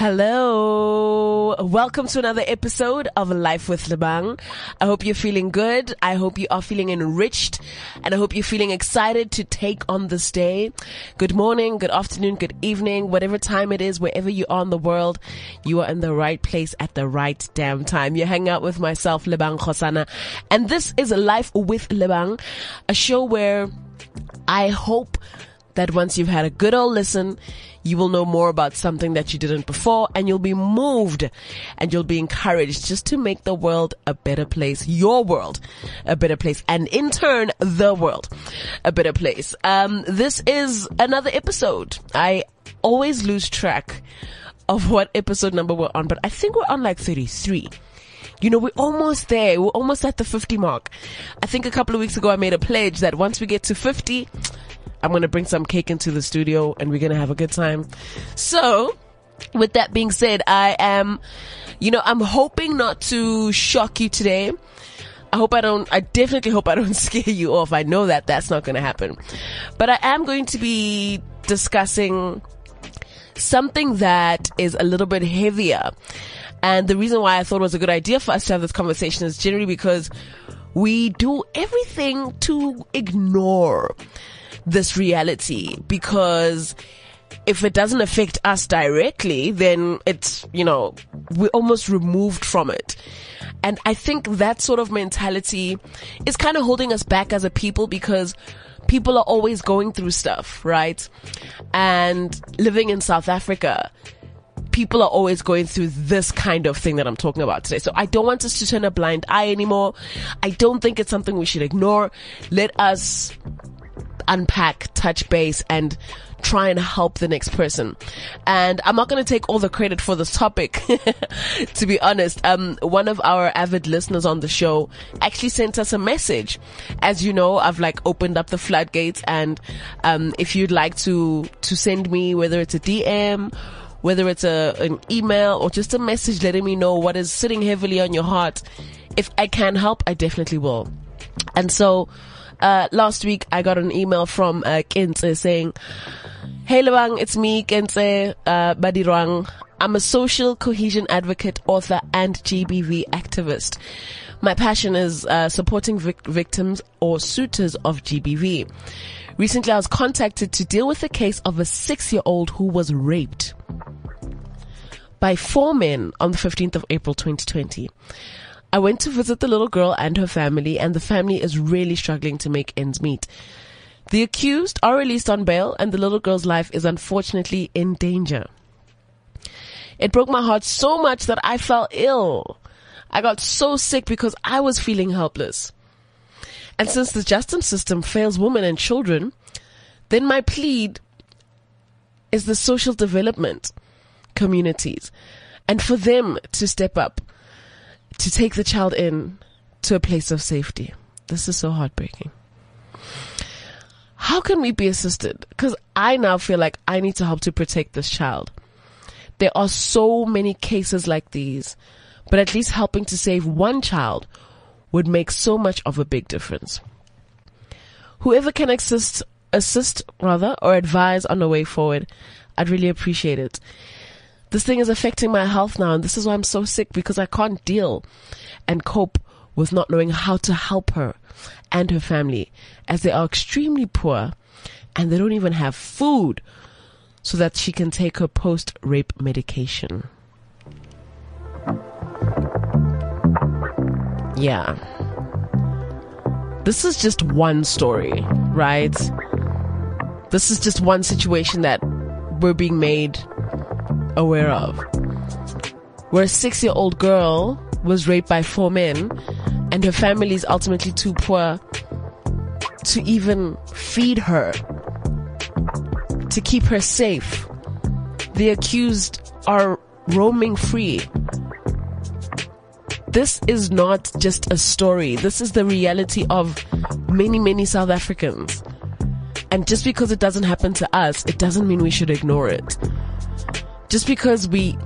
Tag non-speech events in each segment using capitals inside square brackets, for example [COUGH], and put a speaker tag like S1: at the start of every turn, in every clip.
S1: Hello. Welcome to another episode of Life with Lebang. I hope you're feeling good. I hope you are feeling enriched and I hope you're feeling excited to take on this day. Good morning, good afternoon, good evening, whatever time it is, wherever you are in the world, you are in the right place at the right damn time. You hang out with myself, Lebang Kgosana, and this is Life with Lebang, a show where I hope that once you've had a good old listen, you will know more about something that you didn't before and you'll be moved and you'll be encouraged just to make the world a better place, your world a better place and in turn the world a better place. Um, this is another episode. I always lose track of what episode number we're on, but I think we're on like 33 you know, we're almost there. We're almost at the 50 mark. I think a couple of weeks ago I made a pledge that once we get to 50, I'm going to bring some cake into the studio and we're going to have a good time. So, with that being said, I am, you know, I'm hoping not to shock you today. I hope I don't, I definitely hope I don't [LAUGHS] scare you off. I know that that's not going to happen. But I am going to be discussing something that is a little bit heavier. And the reason why I thought it was a good idea for us to have this conversation is generally because we do everything to ignore this reality because if it doesn't affect us directly, then it's, you know, we're almost removed from it. And I think that sort of mentality is kind of holding us back as a people because people are always going through stuff, right? And living in South Africa, people are always going through this kind of thing that I'm talking about today. So I don't want us to turn a blind eye anymore. I don't think it's something we should ignore. Let us unpack, touch base and try and help the next person. And I'm not going to take all the credit for this topic. [LAUGHS] to be honest, um, one of our avid listeners on the show actually sent us a message. As you know, I've like opened up the floodgates and, um, if you'd like to, to send me, whether it's a DM, whether it's a, an email or just a message letting me know what is sitting heavily on your heart, if I can help, I definitely will. And so, uh, last week I got an email from uh, saying, Hey Lebang, it's me, Kentse uh, Badirwang. I'm a social cohesion advocate, author, and GBV activist. My passion is uh, supporting vic- victims or suitors of GBV. Recently, I was contacted to deal with the case of a six-year-old who was raped by four men on the 15th of April 2020. I went to visit the little girl and her family, and the family is really struggling to make ends meet. The accused are released on bail, and the little girl's life is unfortunately in danger. It broke my heart so much that I fell ill. I got so sick because I was feeling helpless. And since the justice system fails women and children, then my plea is the social development communities and for them to step up to take the child in to a place of safety. This is so heartbreaking. How can we be assisted? Because I now feel like I need to help to protect this child. There are so many cases like these, but at least helping to save one child would make so much of a big difference. Whoever can assist, assist rather, or advise on the way forward, I'd really appreciate it this thing is affecting my health now. And this is why I'm so sick because I can't deal and cope with not knowing how to help her and her family as they are extremely poor and they don't even have food so that she can take her post rape medication. Yeah. This is just one story, right? This is just one situation that we're being made aware of. Where a six year old girl was raped by four men and her family is ultimately too poor to even feed her, to keep her safe. The accused are roaming free. This is not just a story. This is the reality of many, many South Africans. And just because it doesn't happen to us, it doesn't mean we should ignore it. Just because we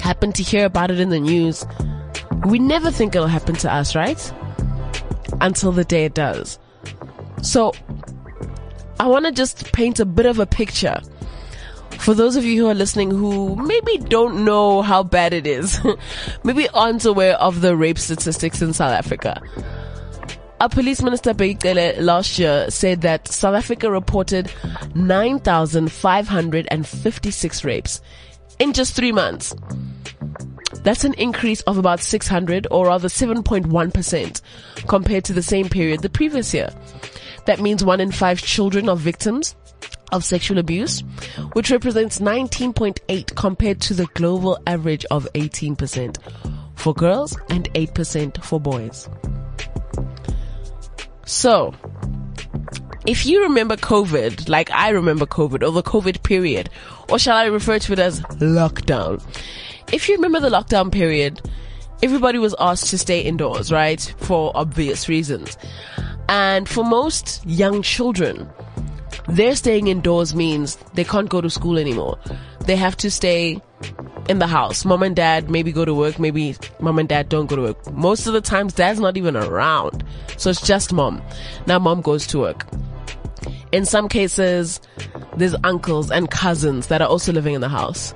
S1: happen to hear about it in the news, we never think it'll happen to us, right? Until the day it does. So, I want to just paint a bit of a picture for those of you who are listening who maybe don't know how bad it is, [LAUGHS] maybe aren't aware of the rape statistics in South Africa. Our police minister Bheki Cele last year said that South Africa reported 9,556 rapes in just three months. That's an increase of about 600 or rather 7.1% compared to the same period the previous year. That means one in five children are victims of sexual abuse, which represents 19.8 compared to the global average of 18% for girls and 8% for boys. So, if you remember COVID, like I remember COVID, or the COVID period, or shall I refer to it as lockdown? If you remember the lockdown period, everybody was asked to stay indoors, right? For obvious reasons. And for most young children, their staying indoors means they can't go to school anymore. They have to stay in the house. Mom and dad maybe go to work, maybe mom and dad don't go to work. Most of the times dad's not even around. So it's just mom. Now mom goes to work. In some cases, there's uncles and cousins that are also living in the house.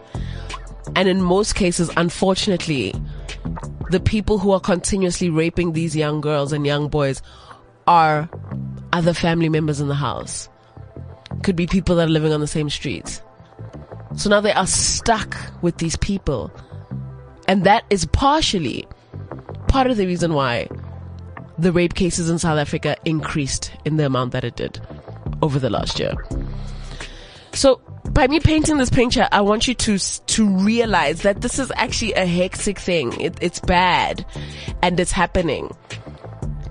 S1: And in most cases, unfortunately, the people who are continuously raping these young girls and young boys are other family members in the house. Could be people that are living on the same streets. So now they are stuck with these people. And that is partially part of the reason why the rape cases in South Africa increased in the amount that it did over the last year. So by me painting this picture, I want you to to realize that this is actually a hectic thing. It, it's bad, and it's happening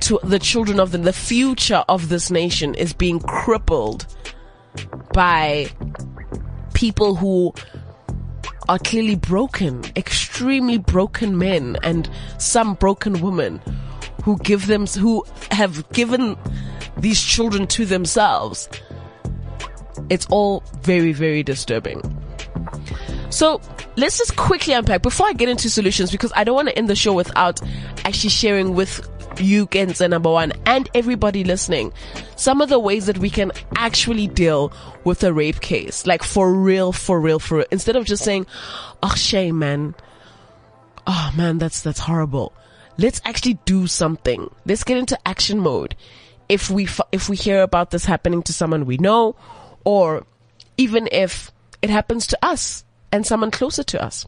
S1: to the children of the the future of this nation is being crippled by people who are clearly broken, extremely broken men and some broken women who give them, who have given these children to themselves. It's all very, very disturbing. So let's just quickly unpack before I get into solutions because I don't want to end the show without actually sharing with you, Genza number one, and everybody listening, some of the ways that we can actually deal with a rape case. Like for real, for real, for real. Instead of just saying, oh, shame, man. Oh, man, that's, that's horrible. Let's actually do something. Let's get into action mode. If we, if we hear about this happening to someone we know, or even if it happens to us and someone closer to us.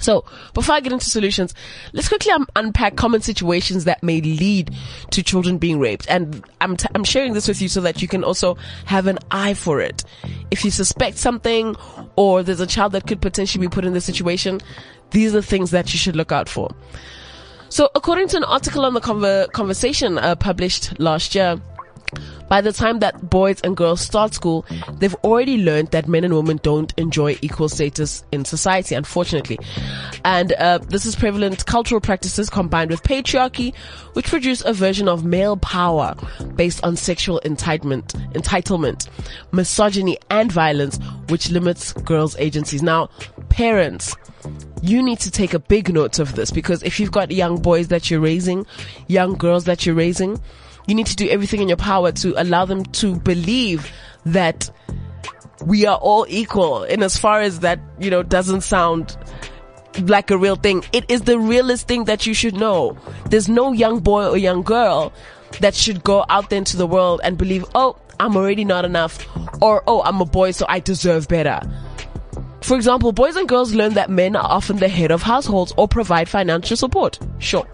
S1: So, before I get into solutions, let's quickly un- unpack common situations that may lead to children being raped. And I'm, t- I'm sharing this with you so that you can also have an eye for it. If you suspect something or there's a child that could potentially be put in this situation, these are things that you should look out for. So, according to an article on the conver- conversation uh, published last year, by the time that boys and girls start school, they've already learned that men and women don't enjoy equal status in society, unfortunately. And uh, this is prevalent cultural practices combined with patriarchy, which produce a version of male power based on sexual entitlement, entitlement, misogyny, and violence, which limits girls' agencies. Now, parents, you need to take a big note of this because if you've got young boys that you're raising, young girls that you're raising, you need to do everything in your power to allow them to believe that we are all equal in as far as that, you know, doesn't sound like a real thing. It is the realest thing that you should know. There's no young boy or young girl that should go out there into the world and believe, oh, I'm already not enough, or oh, I'm a boy, so I deserve better. For example, boys and girls learn that men are often the head of households or provide financial support. Sure.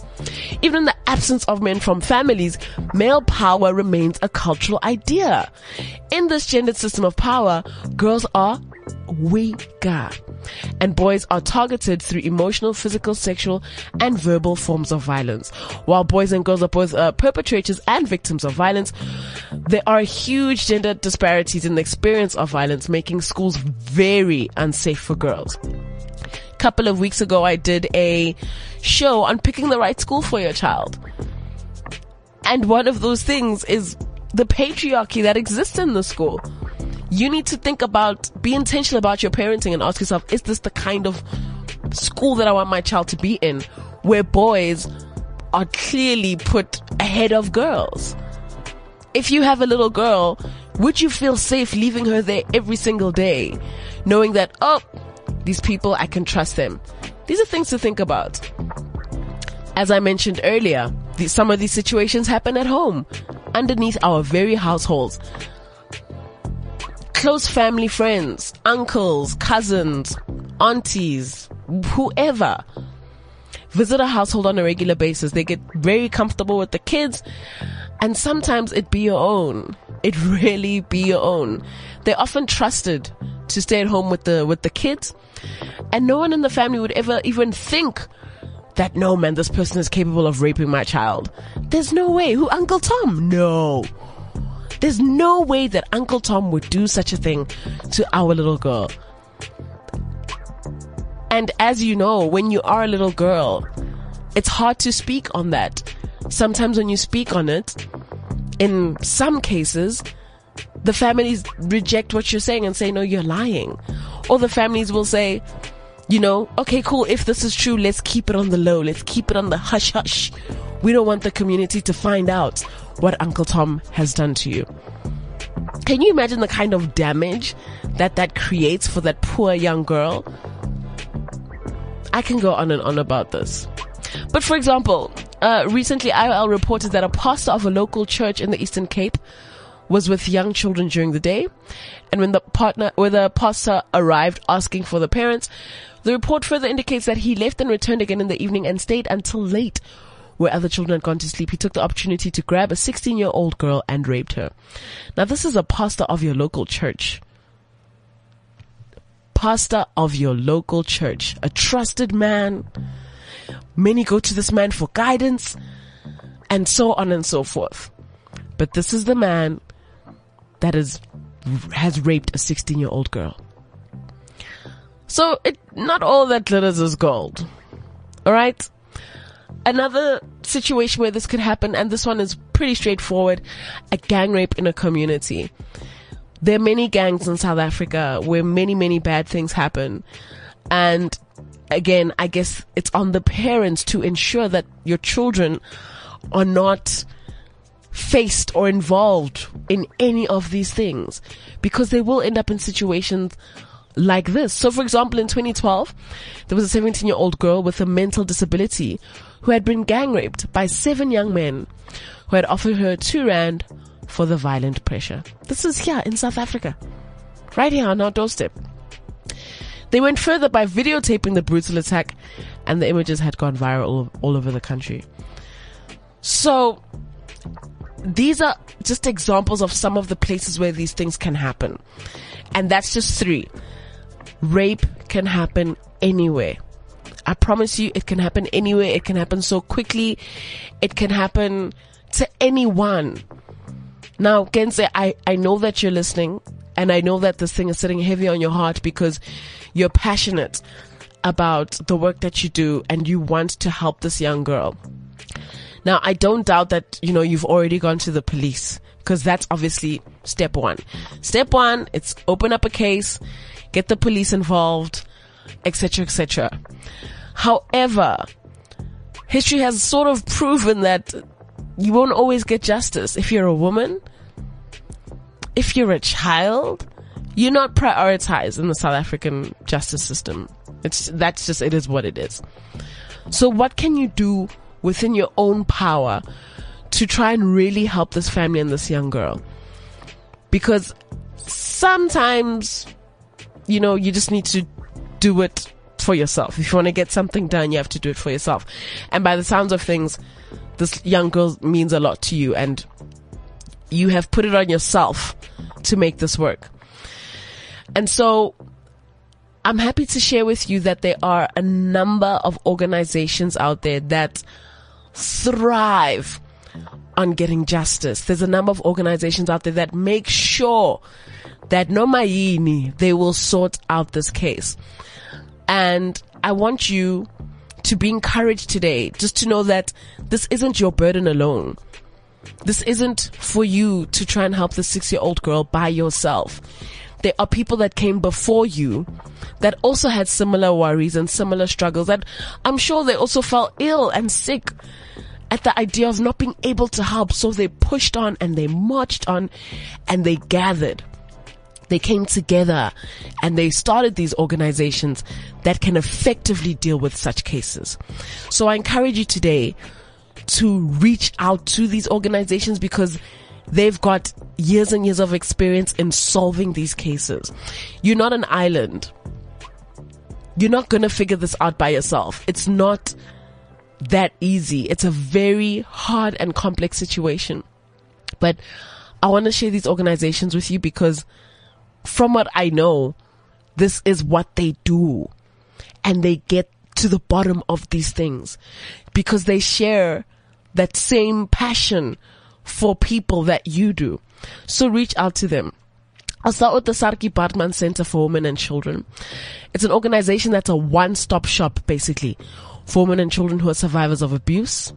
S1: Even in the absence of men from families, male power remains a cultural idea. In this gendered system of power, girls are weaker and boys are targeted through emotional, physical, sexual, and verbal forms of violence. While boys and girls are both uh, perpetrators and victims of violence, there are huge gender disparities in the experience of violence, making schools very unsafe for girls A couple of weeks ago, I did a show on picking the right school for your child. And one of those things is the patriarchy that exists in the school. You need to think about, be intentional about your parenting and ask yourself, is this the kind of school that I want my child to be in? Where boys are clearly put ahead of girls. If you have a little girl, would you feel safe leaving her there every single day, knowing that, oh, these people, I can trust them? These are things to think about. As I mentioned earlier, some of these situations happen at home, underneath our very households. Close family friends, uncles, cousins, aunties, whoever visit a household on a regular basis. They get very comfortable with the kids and sometimes it be your own. It [LAUGHS] really be your own. They're often trusted to stay at home with the, with the kids and no one in the family would ever even think that no man, this person is capable of raping my child. There's no way. Who, Uncle Tom? No. There's no way that Uncle Tom would do such a thing to our little girl. And as you know, when you are a little girl, it's hard to speak on that. Sometimes when you speak on it, in some cases, the families reject what you're saying and say, no, you're lying. Or the families will say, you know, okay, cool. If this is true, let's keep it on the low. Let's keep it on the hush hush. We don't want the community to find out what Uncle Tom has done to you. Can you imagine the kind of damage that that creates for that poor young girl? I can go on and on about this. But for example, uh, recently IOL reported that a pastor of a local church in the Eastern Cape was with young children during the day. And when the partner, when the pastor arrived asking for the parents, the report further indicates that he left and returned again in the evening and stayed until late where other children had gone to sleep. He took the opportunity to grab a 16 year old girl and raped her. Now this is a pastor of your local church pastor of your local church, a trusted man. Many go to this man for guidance and so on and so forth. But this is the man that is, has raped a 16 year old girl. So it, not all that glitters is gold. Alright? Another situation where this could happen, and this one is pretty straightforward, a gang rape in a community there are many gangs in South Africa where many, many bad things happen. And again, I guess it's on the parents to ensure that your children are not faced or involved in any of these things because they will end up in situations like this. So for example, in 2012, there was a 17 year old girl with a mental disability who had been gang raped by seven young men who had offered her two rand for the violent pressure. This is here in South Africa. Right here on our doorstep. They went further by videotaping the brutal attack and the images had gone viral all, all over the country. So, these are just examples of some of the places where these things can happen. And that's just three. Rape can happen anywhere. I promise you it can happen anywhere. It can happen so quickly. It can happen to anyone. Now, Kentse, I, I know that you're listening and I know that this thing is sitting heavy on your heart because you're passionate about the work that you do and you want to help this young girl. Now, I don't doubt that, you know, you've already gone to the police because that's obviously step one. Step one, it's open up a case, get the police involved, etc., etc. However, history has sort of proven that you won't always get justice if you're a woman if you're a child, you're not prioritized in the South African justice system. It's, that's just, it is what it is. So what can you do within your own power to try and really help this family and this young girl? Because sometimes, you know, you just need to do it for yourself. If you want to get something done, you have to do it for yourself. And by the sounds of things, this young girl means a lot to you and you have put it on yourself to make this work. And so I'm happy to share with you that there are a number of organizations out there that thrive on getting justice. There's a number of organizations out there that make sure that no maini, they will sort out this case. And I want you to be encouraged today just to know that this isn't your burden alone. This isn't for you to try and help the six year old girl by yourself. There are people that came before you that also had similar worries and similar struggles that I'm sure they also felt ill and sick at the idea of not being able to help. So they pushed on and they marched on and they gathered. They came together and they started these organizations that can effectively deal with such cases. So I encourage you today to reach out to these organizations because they've got years and years of experience in solving these cases. You're not an island. You're not going to figure this out by yourself. It's not that easy. It's a very hard and complex situation. But I want to share these organizations with you because from what I know, this is what they do. And they get to the bottom of these things because they share that same passion for people that you do. So reach out to them. I'll start with the Saartjie Baartman Center for Women and Children. It's an organization that's a one-stop shop, basically, for women and children who are survivors of abuse.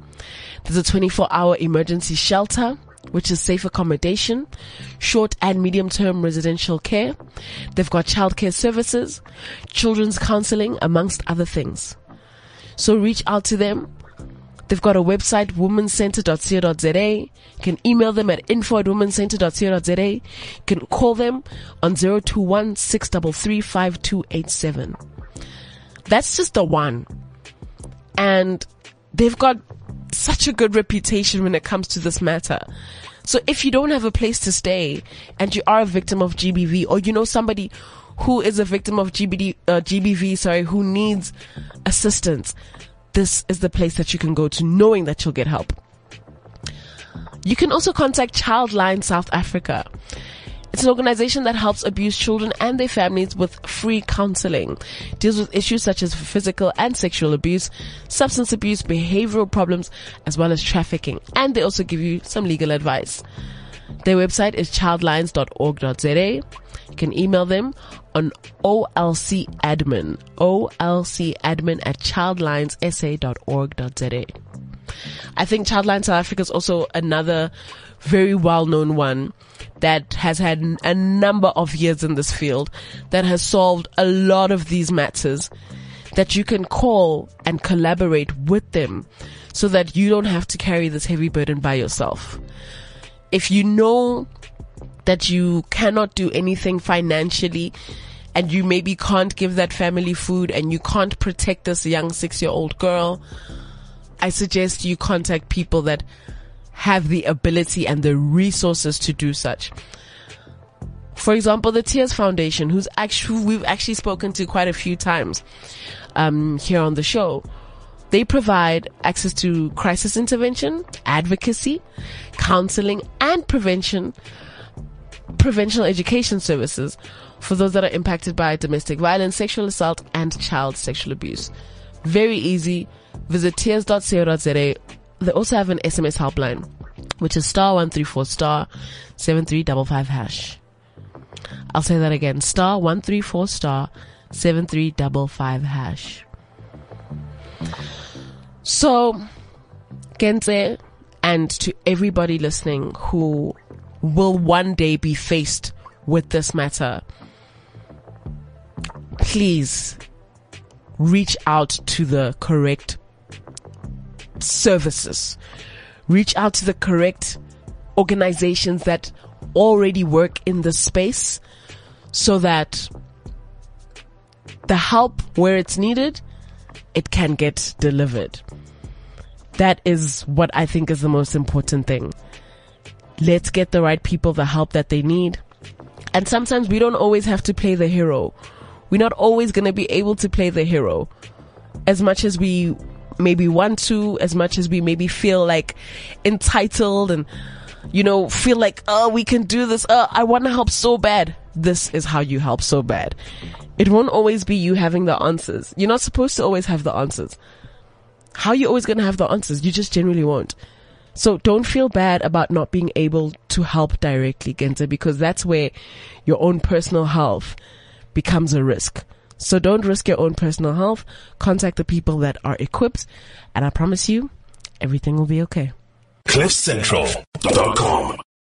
S1: There's a 24 hour emergency shelter, which is safe accommodation, short and medium term residential care. They've got childcare services, children's counseling, amongst other things. So reach out to them. They've got a website, womencenter.co.za. You can email them at info at womencenter.co.za. You can call them on 021 633 That's just the one. And they've got such a good reputation when it comes to this matter. So if you don't have a place to stay and you are a victim of GBV or you know somebody who is a victim of GBD, uh, GBV, sorry, who needs assistance, this is the place that you can go to knowing that you'll get help. You can also contact Childline South Africa. An organization that helps abused children and their families with free counseling. Deals with issues such as physical and sexual abuse, substance abuse, behavioral problems, as well as trafficking. And they also give you some legal advice. Their website is childlinesa.org.za. You can email them on olcadmin, olcadmin at. I think Childline South Africa is also another very well known one that has had a number of years in this field that has solved a lot of these matters that you can call and collaborate with them so that you don't have to carry this heavy burden by yourself. If you know that you cannot do anything financially and you maybe can't give that family food and you can't protect this young six year old girl, I suggest you contact people that have the ability and the resources to do such. For example, the Tears Foundation, who's actually, we've actually spoken to quite a few times, um, here on the show. They provide access to crisis intervention, advocacy, counseling, and prevention, prevention education services for those that are impacted by domestic violence, sexual assault, and child sexual abuse. Very easy. Visit tears.co.za they also have an SMS helpline, which is star 134 star 7355 hash. I'll say that again, star 134 star 7355 hash. So, Kentse, and to everybody listening who will one day be faced with this matter, please reach out to the correct services. Reach out to the correct organizations that already work in the space so that the help where it's needed, it can get delivered. That is what I think is the most important thing. Let's get the right people the help that they need. And sometimes we don't always have to play the hero. We're not always going to be able to play the hero as much as we maybe want to as much as we maybe feel like entitled and you know feel like oh we can do this. Uh, i want to help so bad. This is how you help so bad. It won't always be you having the answers. You're not supposed to always have the answers. How are you always going to have the answers? You just generally won't. So don't feel bad about not being able to help directly Kentse because that's where your own personal health becomes a risk so don't risk your own personal health. Contact the people that are equipped and I promise you everything will be okay. CliffCentral.com